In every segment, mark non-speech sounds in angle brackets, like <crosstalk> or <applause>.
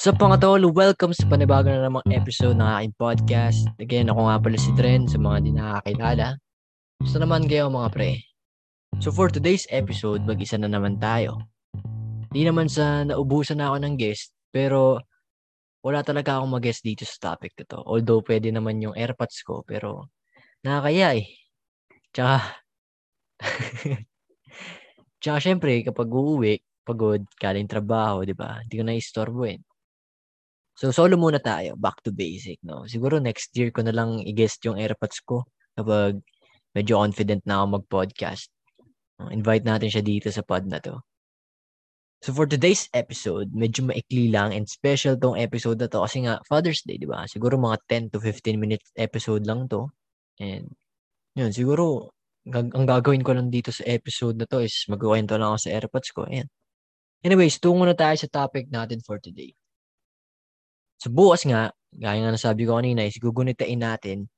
Sa pangatol, welcome sa panibago na namang episode ng aking podcast. Again, ako nga pala si Dren sa mga di nakakilala. Gusto naman kayo mga pre. So for today's episode, mag-isa na naman tayo. Di naman sa naubusan na ako ng guest, pero wala talaga akong mag-guest dito sa topic na to. Although pwede naman yung airpods ko, pero nakakaya eh. Tsaka, <laughs> tsaka syempre, kapag uuwi, pagod, galing trabaho, di ba? Hindi ko na istorbo eh. So, solo muna tayo. Back to basic, no? Siguro next year ko na lang i-guest yung AirPods ko kapag medyo confident na ako mag-podcast. Invite natin siya dito sa pod na to. So for today's episode, medyo maikli lang and special tong episode na to kasi nga Father's Day, di ba? Siguro mga 10 to 15 minutes episode lang to. And yun, siguro ang gagawin ko lang dito sa episode na to is magkukwento lang ako sa AirPods ko. Ayan. Anyways, tungo na tayo sa topic natin for today. So bukas nga, gaya nga nasabi ko kanina, is gugunitain natin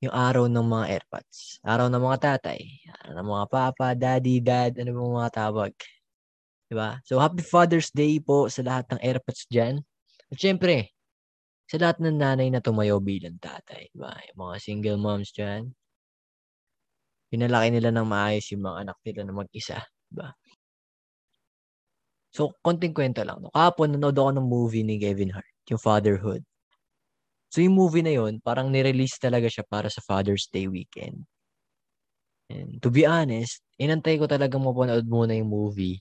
yung araw ng mga airpods. Araw ng mga tatay. Araw ng mga papa, daddy, dad, ano bang mga tawag. Diba? So happy Father's Day po sa lahat ng airpods dyan. At syempre, sa lahat ng nanay na tumayo bilang tatay. Diba? Yung mga single moms dyan. Pinalaki nila ng maayos yung mga anak nila na mag-isa. Diba? So, konting kwento lang. No? Kahapon, nanood ako ng movie ni Kevin Hart yung fatherhood. So yung movie na yun, parang nirelease talaga siya para sa Father's Day weekend. And to be honest, inantay ko talaga mapanood muna yung movie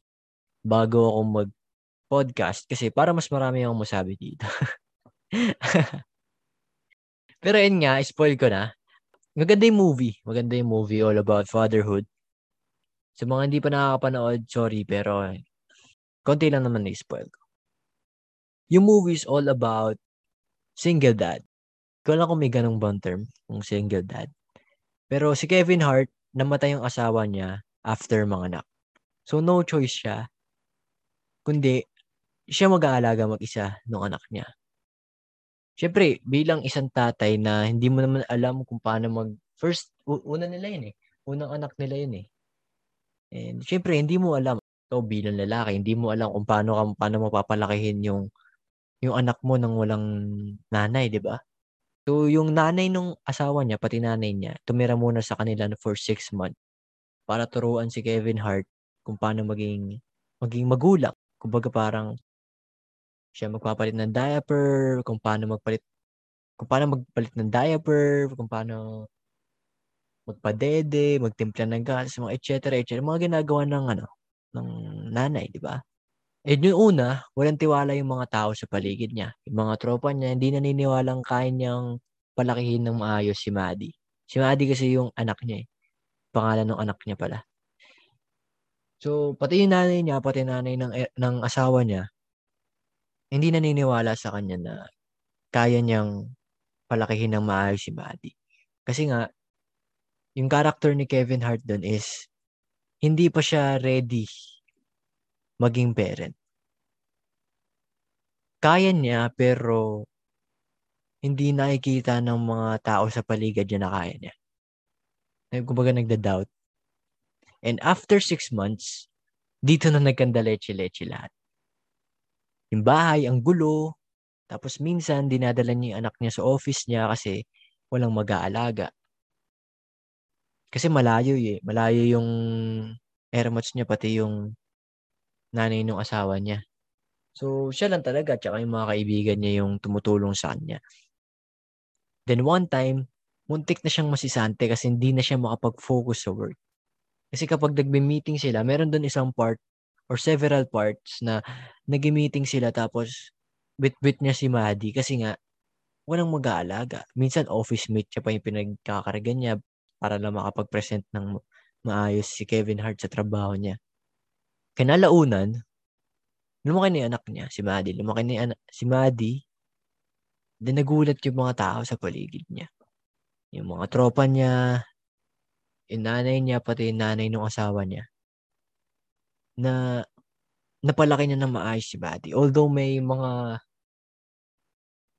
bago ako mag-podcast kasi para mas marami akong masabi dito. <laughs> Pero yun nga, spoil ko na. Maganda yung movie. Maganda yung movie all about fatherhood. Sa mga hindi pa nakakapanood, sorry, pero konti lang naman na-spoil ko yung movie is all about single dad. Ko lang kung may ganong bang term, kung single dad. Pero si Kevin Hart, namatay yung asawa niya after mga anak. So no choice siya, kundi siya mag-aalaga mag-isa ng anak niya. Siyempre, bilang isang tatay na hindi mo naman alam kung paano mag... First, una nila yun eh. Unang anak nila yun eh. And siyempre, hindi mo alam. Ikaw bilang lalaki, hindi mo alam kung paano, paano mapapalakihin yung yung anak mo nang walang nanay, 'di ba? So, yung nanay nung asawa niya, pati nanay niya, tumira muna sa kanila for six months para turuan si Kevin Hart kung paano maging maging magulang. Kumbaga parang siya magpapalit ng diaper, kung paano magpalit kung paano magpalit ng diaper, kung paano magpadede, magtimpla ng gas, mga et cetera, et cetera. Mga ginagawa ng ano, ng nanay, di ba? Eh, yung una, walang tiwala yung mga tao sa paligid niya. Yung mga tropa niya, hindi naniniwalang kaya niyang palakihin ng maayos si Maddie. Si Maddie kasi yung anak niya eh. Pangalan ng anak niya pala. So, pati yung nanay niya, pati nanay ng, eh, ng asawa niya, hindi naniniwala sa kanya na kaya niyang palakihin ng maayos si Maddie. Kasi nga, yung character ni Kevin Hart doon is hindi pa siya ready maging parent. Kaya niya pero hindi nakikita ng mga tao sa paligid niya na kaya niya. Kumbaga nagda-doubt. And after six months, dito na nagkandaleche-leche lahat. Yung bahay, ang gulo. Tapos minsan, dinadala niya yung anak niya sa office niya kasi walang mag-aalaga. Kasi malayo eh. Malayo yung airmats niya, pati yung nanay ng asawa niya. So, siya lang talaga, tsaka yung mga kaibigan niya yung tumutulong sa kanya. Then one time, muntik na siyang masisante kasi hindi na siya makapag-focus sa work. Kasi kapag nagme-meeting sila, meron doon isang part or several parts na nag-meeting sila tapos bit-bit niya si Maddie kasi nga walang mag-aalaga. Minsan office mate siya pa yung pinagkakaragan niya para lang makapag-present ng maayos si Kevin Hart sa trabaho niya. Kinalaunan, lumaki na yung anak niya, si Maddie. Lumaki na yung anak, si Maddie. Then nagulat yung mga tao sa paligid niya. Yung mga tropa niya, yung nanay niya, pati yung nanay ng asawa niya. Na napalaki niya ng maayos si Maddie. Although may mga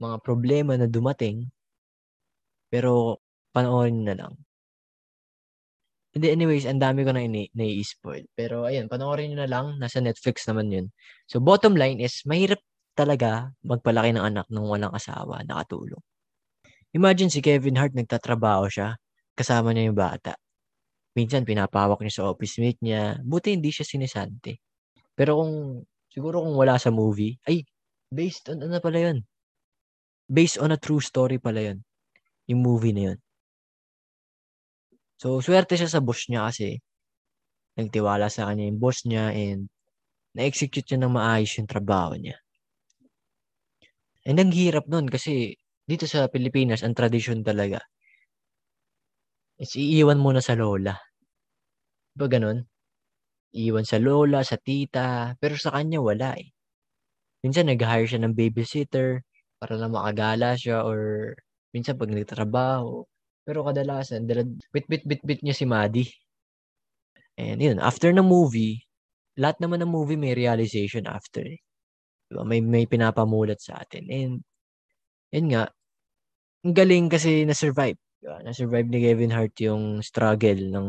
mga problema na dumating, pero panoorin na lang. Hindi, anyways, ang dami ko na nai-spoil. Pero ayun, panoorin nyo na lang. Nasa Netflix naman yun. So, bottom line is, mahirap talaga magpalaki ng anak ng walang asawa, nakatulong. Imagine si Kevin Hart nagtatrabaho siya, kasama niya yung bata. Minsan pinapawak niya sa office mate niya, buti hindi siya sinisante. Pero kung, siguro kung wala sa movie, ay, based on ano pala yun? Based on a true story pala yun. Yung movie na yun. So, swerte siya sa boss niya kasi nagtiwala sa kanya yung boss niya and na-execute niya ng maayos yung trabaho niya. And ang hirap nun kasi dito sa Pilipinas, ang tradisyon talaga is iiwan mo na sa lola. Diba ganun? Iiwan sa lola, sa tita, pero sa kanya wala eh. Minsan nag-hire siya ng babysitter para lang makagala siya or minsan pag nagtatrabaho. Pero kadalasan, bit-bit-bit-bit niya si Maddie. And yun, after ng movie, lahat naman ng movie may realization after. Eh. Diba? May, may pinapamulat sa atin. And, yun nga, ang galing kasi na-survive. Diba? Na-survive ni Kevin Hart yung struggle ng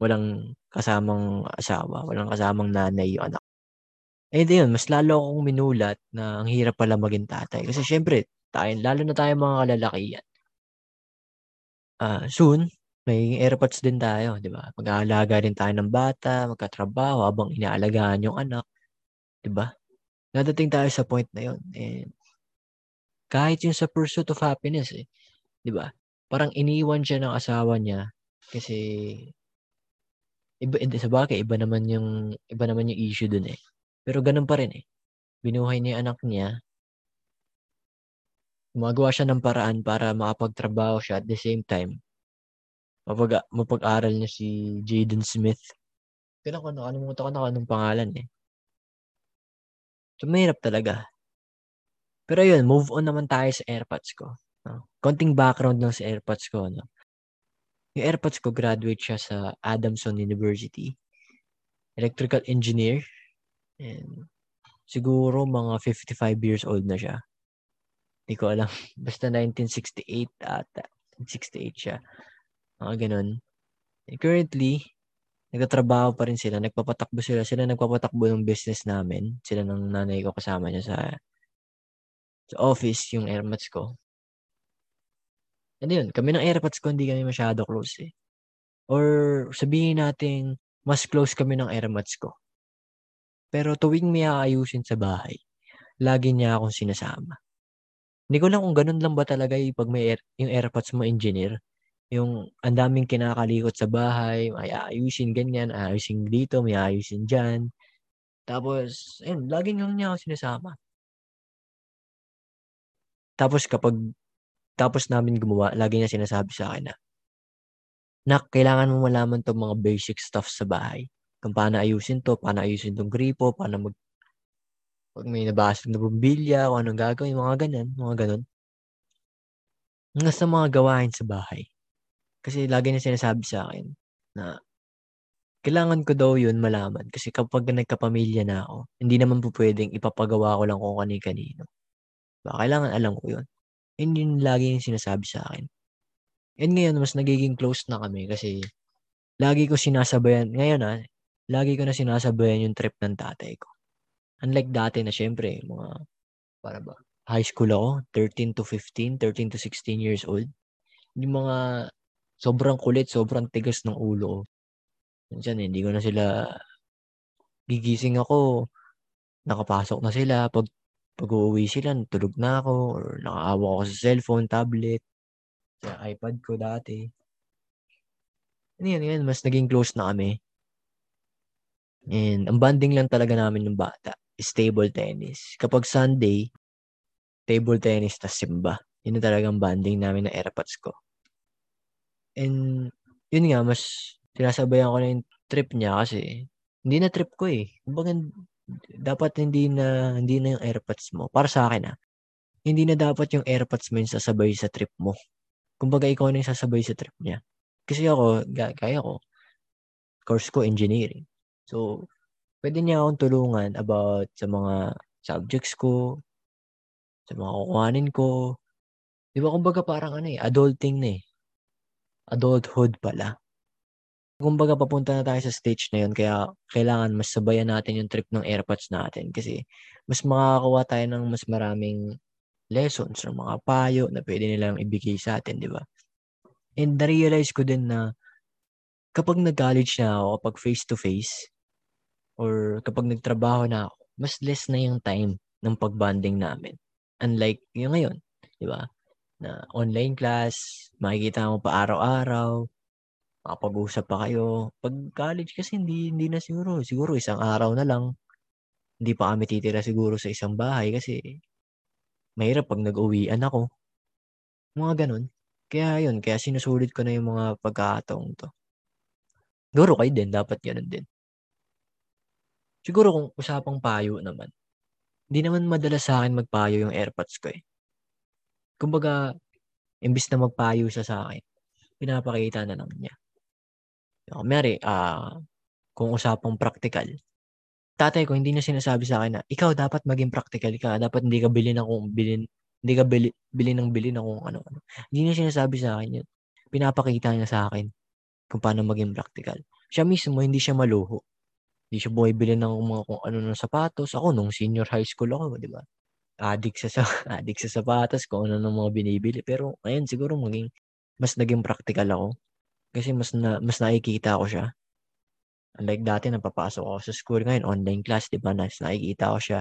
walang kasamang asawa, walang kasamang nanay yung anak. Eh di yun, mas lalo akong minulat na ang hirap pala maging tatay. Kasi syempre, tayo, lalo na tayo mga kalalakihan. Uh, soon, may airpods din tayo, di ba? Mag-aalaga din tayo ng bata, magkatrabaho habang inaalagaan yung anak, di ba? Nadating tayo sa point na yun. And kahit yung sa pursuit of happiness, eh, di ba? Parang iniwan siya ng asawa niya kasi iba hindi sa bagay, iba naman yung iba naman yung issue dun eh. Pero ganun pa rin eh. Binuhay niya yung anak niya. Gumagawa siya ng paraan para makapagtrabaho siya at the same time mapag mapag-aral niya si Jaden Smith. Kailan ko nakalimutan ko na anong pangalan eh. So, mahirap talaga. Pero yun, move on naman tayo sa AirPods ko. No? Konting background lang sa AirPods ko. No? Yung AirPods ko, graduate siya sa Adamson University. Electrical engineer. And siguro mga 55 years old na siya. Hindi ko alam. <laughs> Basta 1968 ata. 68 siya. Mga ganun. Currently, nagtatrabaho pa rin sila. Nagpapatakbo sila. Sila nagpapatakbo ng business namin. Sila ng nanay ko kasama niya sa, sa office, yung airmats ko. And yun, kami ng airpods ko, hindi kami masyado close eh. Or sabihin natin, mas close kami ng airmats ko. Pero tuwing may aayusin sa bahay, lagi niya akong sinasama. Hindi ko lang kung ganun lang ba talaga yung pag may air, yung airpods mo engineer. Yung ang daming kinakalikot sa bahay, may aayusin ganyan, aayusin dito, may aayusin dyan. Tapos, ayun, lagi lang niya ako sinasama. Tapos kapag tapos namin gumawa, lagi niya sinasabi sa akin na, Nak, kailangan mo malaman tong mga basic stuff sa bahay. Kung paano ayusin to, paano ayusin tong gripo, paano mag pag may nabasag na bumbilya, kung anong gagawin, mga ganun, mga ganun. Hanggang sa mga gawain sa bahay. Kasi lagi niya sinasabi sa akin na kailangan ko daw yun malaman. Kasi kapag nagkapamilya na ako, hindi naman po pwedeng ipapagawa ko lang kung kani-kanino. Ba, kailangan alam ko yun. Yun yung lagi yung sinasabi sa akin. And ngayon, mas nagiging close na kami kasi lagi ko sinasabayan, ngayon ah, lagi ko na sinasabayan yung trip ng tatay ko. Unlike dati na syempre, mga, para ba, high school ako, 13 to 15, 13 to 16 years old. Yung mga sobrang kulit, sobrang tigas ng ulo ko. Minsan, hindi ko na sila gigising ako, nakapasok na sila. Pag, pag uuwi sila, tulog na ako, or nakaawa ako sa cellphone, tablet, sa iPad ko dati. Ano yan, yan, mas naging close na kami. And ang bonding lang talaga namin ng bata is table tennis. Kapag Sunday, table tennis tas simba. Yun na talagang bonding namin ng airpods ko. And, yun nga, mas sinasabayan ko na yung trip niya kasi hindi na trip ko eh. Kumbaga, dapat hindi na, hindi na yung airpods mo. Para sa akin ah, hindi na dapat yung airpods mo yung sasabay sa trip mo. Kumbaga, ikaw na yung sasabay sa trip niya. Kasi ako, kaya ko, course ko, engineering. So, pwede niya akong tulungan about sa mga subjects ko, sa mga kukuhanin ko. Di ba, kumbaga parang ano eh, adulting na eh adulthood pala. kumbaga papunta na tayo sa stage na yun kaya kailangan mas sabayan natin yung trip ng AirPods natin kasi mas makakakuha tayo ng mas maraming lessons or mga payo na pwede nilang ibigay sa atin, di ba? And na-realize ko din na kapag nag-college na ako, kapag face-to-face, or kapag nagtrabaho na ako, mas less na yung time ng pag-bonding namin. Unlike yung ngayon, di ba? Na online class, makikita mo pa araw-araw, makapag-usap pa kayo. Pag college kasi hindi, hindi na siguro. Siguro isang araw na lang. Hindi pa kami titira siguro sa isang bahay kasi mahirap pag nag-uwian ako. Mga ganun. Kaya yun, kaya sinusulit ko na yung mga pagkakataong to. Siguro kayo din, dapat ganun din. Siguro kung usapang payo naman, hindi naman madalas sa akin magpayo yung AirPods ko eh. Kumbaga, imbis na magpayo siya sa akin, pinapakita na lang niya. Kumari, ah, kung usapang practical, tatay ko hindi niya sinasabi sa akin na ikaw dapat maging practical ka, dapat hindi ka bilhin ng kung bilhin, hindi ka bili, bili ng bili ng kung ano-ano. Hindi niya sinasabi sa akin yun. Pinapakita niya sa akin kung paano maging practical. Siya mismo, hindi siya maluho. Hindi siya bumibili ng mga kung ano ng sapatos. Ako, nung senior high school ako, di ba? Addict sa, <laughs> addict sa sapatos, kung ano ng mga binibili. Pero ngayon, siguro maging, mas naging practical ako. Kasi mas na, mas nakikita ko siya. Unlike dati, napapasok ako sa school ngayon, online class, di ba? Nas, nakikita ko siya.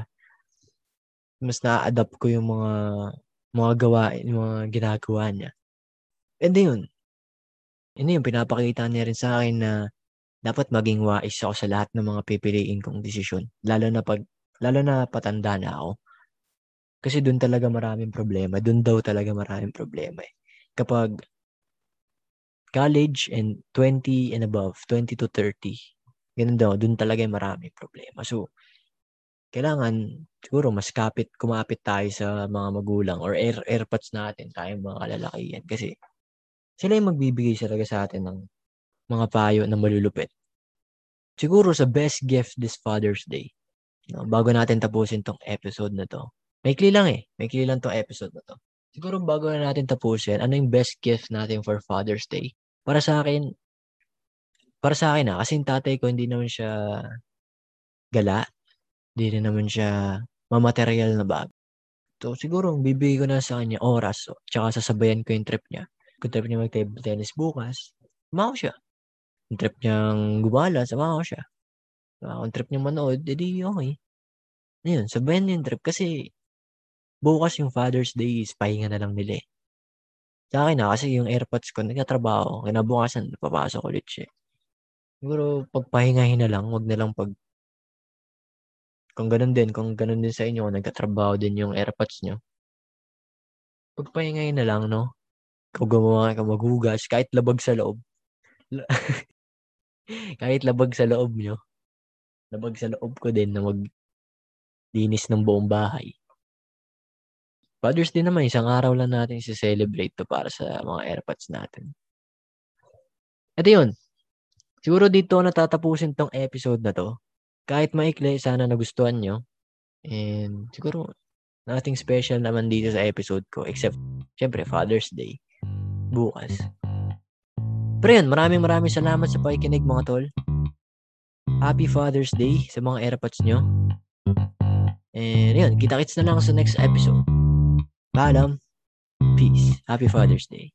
Mas na-adapt ko yung mga mga gawain, mga ginagawa niya. And yun, yun yung pinapakita niya rin sa akin na dapat maging wais ako sa lahat ng mga pipiliin kong desisyon. Lalo na pag, lalo na patanda na ako. Kasi doon talaga maraming problema. Doon daw talaga maraming problema eh. Kapag college and 20 and above, 20 to 30. Ganun daw, dun talaga maraming problema. So, kailangan siguro mas kapit, kumapit tayo sa mga magulang or air, airpods natin, tayong mga kalalakihan. Kasi sila yung magbibigay talaga sa atin ng mga payo na malulupit. Siguro sa best gift this Father's Day. No, bago natin tapusin tong episode na to. Maikli lang eh. Maikli lang tong episode na to. Siguro bago na natin tapusin, ano yung best gift natin for Father's Day? Para sa akin, para sa akin ah, kasi yung tatay ko hindi naman siya gala. Hindi rin naman siya mamaterial na bag. So, siguro, bibigay ko na sa kanya oras. Tsaka sasabayan ko yung trip niya. Kung trip niya mag-table tennis bukas, samaho siya. Kung trip niyang gumala, samaho siya. Kung trip niya manood, edi okay. Ayun, sabayan niya yung trip. Kasi, bukas yung Father's Day is pahinga na lang nila eh. Sa akin na, kasi yung AirPods ko, nagtatrabaho. Kinabukasan, papasok ulit siya. Siguro, pagpahingahin na lang, wag na lang pag kung ganun din, kung ganun din sa inyo, kung nagtatrabaho din yung AirPods nyo, pagpahingahin na lang, no? Kung gumawa ka maghugas, kahit labag sa loob. <laughs> kahit labag sa loob nyo. Labag sa loob ko din na mag linis ng buong bahay. Father's Day naman, isang araw lang natin i-celebrate to para sa mga AirPods natin. At yun, siguro dito natatapusin tong episode na to. Kahit maikli, sana nagustuhan nyo. And siguro, nothing special naman dito sa episode ko except, syempre, Father's Day. Bukas. Pero yun, maraming maraming salamat sa pakikinig mga tol. Happy Father's Day sa mga AirPods nyo. And yun, kita-kits na lang sa next episode. Paalam. Peace. Happy Father's Day.